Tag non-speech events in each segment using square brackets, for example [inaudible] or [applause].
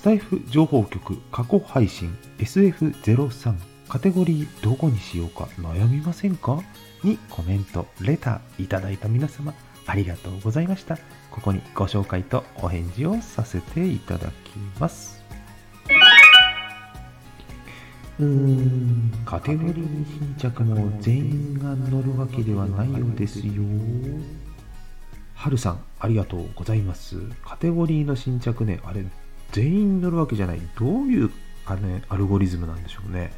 スタイフ情報局過去配信 SF03 カテゴリーどこにしようか悩みませんか？にコメント、レターいただいた皆様ありがとうございました。ここにご紹介とお返事をさせていただきます。うーん、カテゴリー新着も全員が乗るわけではないようですよ。はるさん、ありがとうございます。カテゴリーの新着ね、あれ、全員乗るわけじゃない。どういうあれ、アルゴリズムなんでしょうね。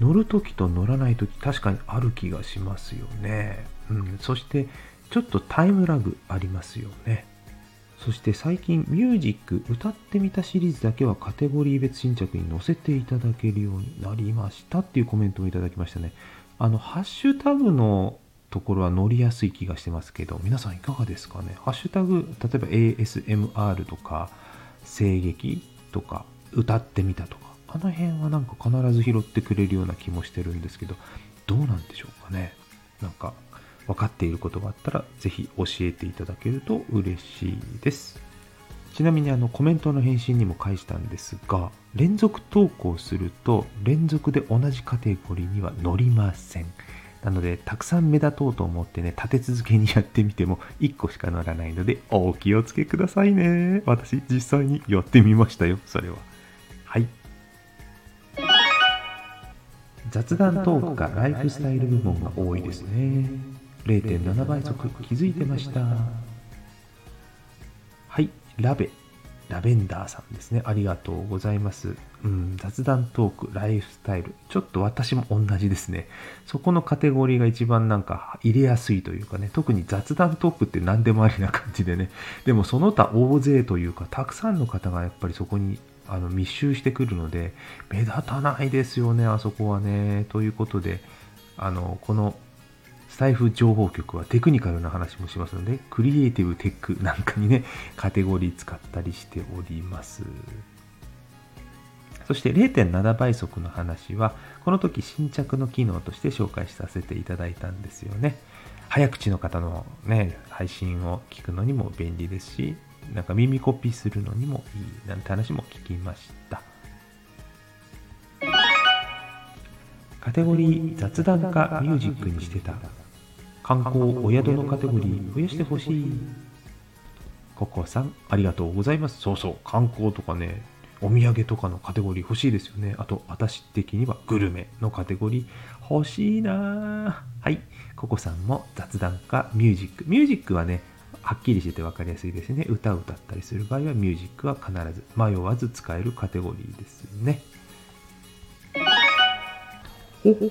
乗るときと乗らないとき、確かにある気がしますよね。うん、そして、ちょっとタイムラグありますよね。そして最近ミュージック歌ってみたシリーズだけはカテゴリー別新着に載せていただけるようになりましたっていうコメントもいただきましたね。あの、ハッシュタグのところは乗りやすい気がしてますけど、皆さんいかがですかね？ハッシュタグ、例えば ASMR とか、声劇とか、歌ってみたとか、あの辺はなんか必ず拾ってくれるような気もしてるんですけど、どうなんでしょうかねなんか、分かっていることがあったら、ぜひ教えていただけると嬉しいです。ちなみにあのコメントの返信にも返したんですが、連続投稿すると連続で同じカテゴリーには乗りません。なので、たくさん目立とうと思ってね、立て続けにやってみても1個しか乗らないので、お気をつけくださいね。私、実際にやってみましたよ、それは。はい。雑談トークかライフスタイル部門が多いですね。0.7倍速気づいてました。はい、ラベ、ラベンダーさんですね。ありがとうございます。うん、雑談トーク、ライフスタイル。ちょっと私も同じですね。そこのカテゴリーが一番なんか入れやすいというかね、特に雑談トークって何でもありな感じでね。でもその他大勢というか、たくさんの方がやっぱりそこにあの密集してくるので、目立たないですよね、あそこはね。ということで、あの、このスタイフ情報局はテクニカルな話もしますので、クリエイティブテックなんかにね、カテゴリー使ったりしております。そして0.7倍速の話は、この時新着の機能として紹介させていただいたんですよね。早口の方のね、配信を聞くのにも便利ですし、なんか耳コピーするのにもいいなんて話も聞きました。カテゴリー雑談かミュージックにしてた。観光お宿のカテゴリー増やしてほしい。ココさん、ありがとうございます。そうそう、観光とかね、お土産とかのカテゴリー欲しいですよね。あと、私的にはグルメのカテゴリー欲しいなぁはい。ココさんも雑談かミュージック。ミュージックはね、はっきりしてて分かりやすいですね。歌を歌ったりする場合はミュージックは必ず迷わず使えるカテゴリーですね。ほほ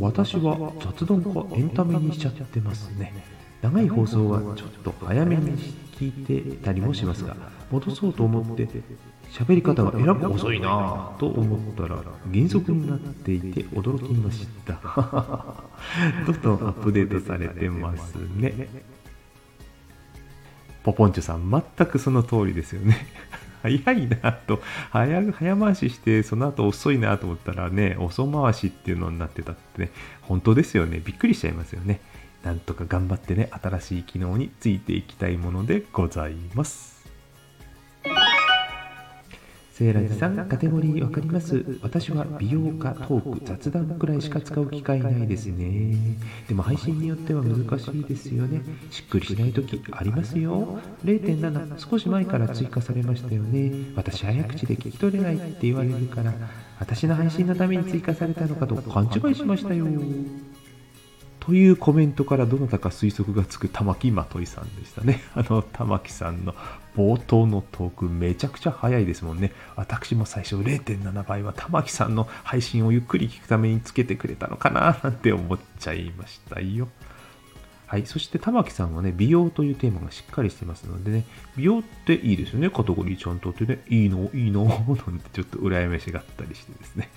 私は雑談かエンタメにしちゃってますね。長い放送はちょっと早めに聞いてたりもしますが、戻そうと思って喋り方がえらく遅いなぁと思ったら原則になっていて驚きました。どんどんアップデートされてますね。ポポンチョさん、全くその通りですよね。早いなと早、早回しして、その後遅いなと思ったらね、遅回しっていうのになってたってね、本当ですよね。びっくりしちゃいますよね。なんとか頑張ってね、新しい機能についていきたいものでございます。セーラジさん、カテゴリーわかります？私は美容かトーク、雑談くらいしか使う機会ないですね。でも配信によっては難しいですよね。しっくりしない時ありますよ。0.7、少し前から追加されましたよね。私早口で聞き取れないって言われるから、私の配信のために追加されたのかと勘違いしましたよ。というコメントからどなたか推測がつく玉木まといさんでしたね。[laughs] あの玉木さんの冒頭のトークめちゃくちゃ早いですもんね。私も最初0.7倍は玉木さんの配信をゆっくり聞くためにつけてくれたのかな [laughs] なんて思っちゃいましたよ。はい。そして玉木さんはね、美容というテーマがしっかりしてますのでね、美容っていいですよね。カテゴリーちゃんとってね、いいのいいの [laughs] なんてちょっと羨ましがったりしてですね。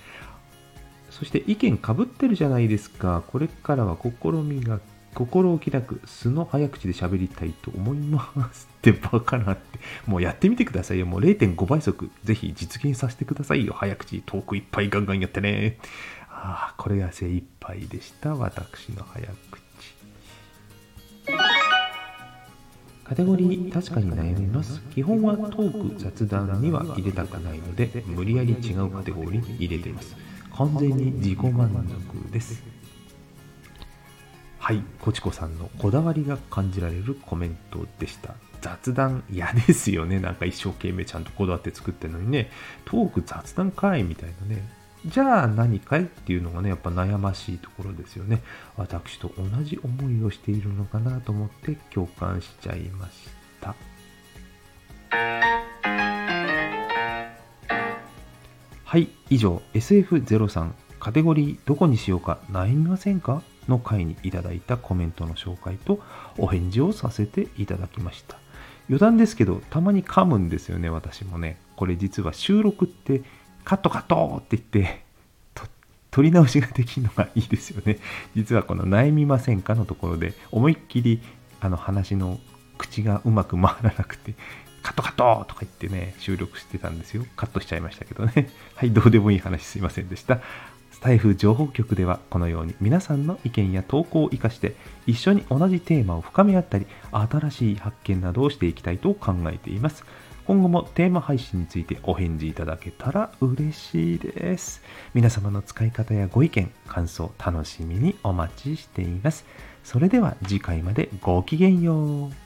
そして意見かぶってるじゃないですか。これからは試みが、心置きなく素の早口で喋りたいと思います。[laughs] ってバカなって。もうやってみてくださいよ。もう0.5倍速、ぜひ実現させてくださいよ。早口、トークいっぱいガンガンやってね。ああ、これが精一杯でした。私の早口。カテゴリー確かに悩みます基本はトーク雑談には入れたくないので無理やり違うカテゴリーに入れています完全に自己満足です。はい。こちこさんのこだわりが感じられるコメントでした。雑談嫌ですよね。なんか一生懸命ちゃんとこだわって作ってるのにね。トーク雑談会みたいなね。じゃあ何かいっていうのがね、やっぱ悩ましいところですよね。私と同じ思いをしているのかなと思って共感しちゃいました。はい、以上 SF03 カテゴリーどこにしようか悩みませんか？の回にいただいたコメントの紹介とお返事をさせていただきました。余談ですけど、たまに噛むんですよね、私もね。これ実は収録ってカットカットって言って取り直しができるのがいいですよね。実はこの悩みませんかのところで思いっきりあの話の口がうまく回らなくてカットカットとか言ってね、収録してたんですよ。カットしちゃいましたけどね。[laughs] はい、どうでもいい話すいませんでした。スタイフ情報局ではこのように皆さんの意見や投稿を活かして一緒に同じテーマを深め合ったり新しい発見などをしていきたいと考えています。今後もテーマ配信についてお返事いただけたら嬉しいです。皆様の使い方やご意見、感想、楽しみにお待ちしています。それでは次回までごきげんよう。